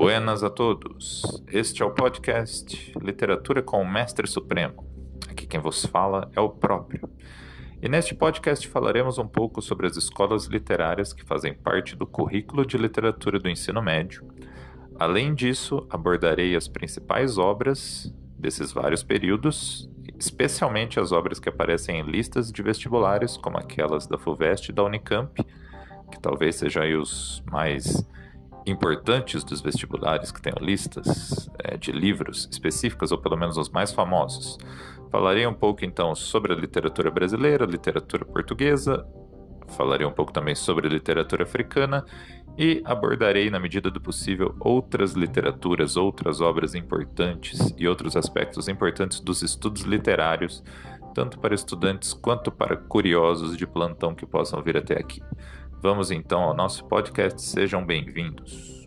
Buenas a todos. Este é o podcast Literatura com o Mestre Supremo. Aqui quem vos fala é o próprio. E neste podcast falaremos um pouco sobre as escolas literárias que fazem parte do currículo de literatura do ensino médio. Além disso, abordarei as principais obras desses vários períodos, especialmente as obras que aparecem em listas de vestibulares, como aquelas da FUVEST e da Unicamp, que talvez sejam os mais importantes dos vestibulares que tenham listas é, de livros específicas, ou pelo menos os mais famosos. Falarei um pouco então sobre a literatura brasileira, literatura portuguesa, falarei um pouco também sobre literatura africana e abordarei, na medida do possível, outras literaturas, outras obras importantes e outros aspectos importantes dos estudos literários, tanto para estudantes quanto para curiosos de plantão que possam vir até aqui. Vamos então ao nosso podcast, sejam bem-vindos.